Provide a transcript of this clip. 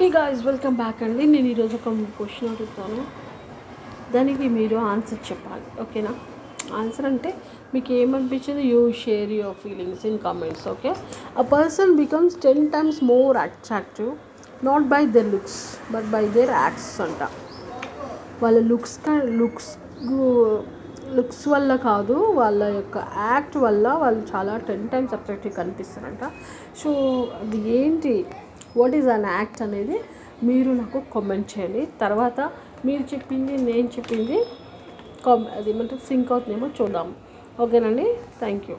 Hey guys welcome back అండి. నేను ఈరోజు ఒక క్వశ్చన్ అడుగుతాను. దానికి మీరు ఆన్సర్ చెప్పాలి ఓకేనా? ఆన్సర్ అంటే మీకు ఏమనిపించింది? You share your feelings in comments okay? A person becomes ten times more attractive not by their looks but by their acts అంట. వాళ్ళ లుక్స్ లుక్స్ లుక్స్ వల్ల కాదు వాళ్ళ యొక్క యాక్ట్ వల్ల వాళ్ళు చాలా టెన్ టైమ్స్ అట్రాక్టివ్ కనిపిస్తారంట. సో అది ఏంటి? వాట్ ఈజ్ అన్ యాక్ట్ అనేది మీరు నాకు కామెంట్ చేయండి. తర్వాత మీరు చెప్పింది నేను చెప్పింది కామ్ అది ఏమంటే సింక్ అవుతుందేమో చూద్దాం. ఓకేనండి? Thank you.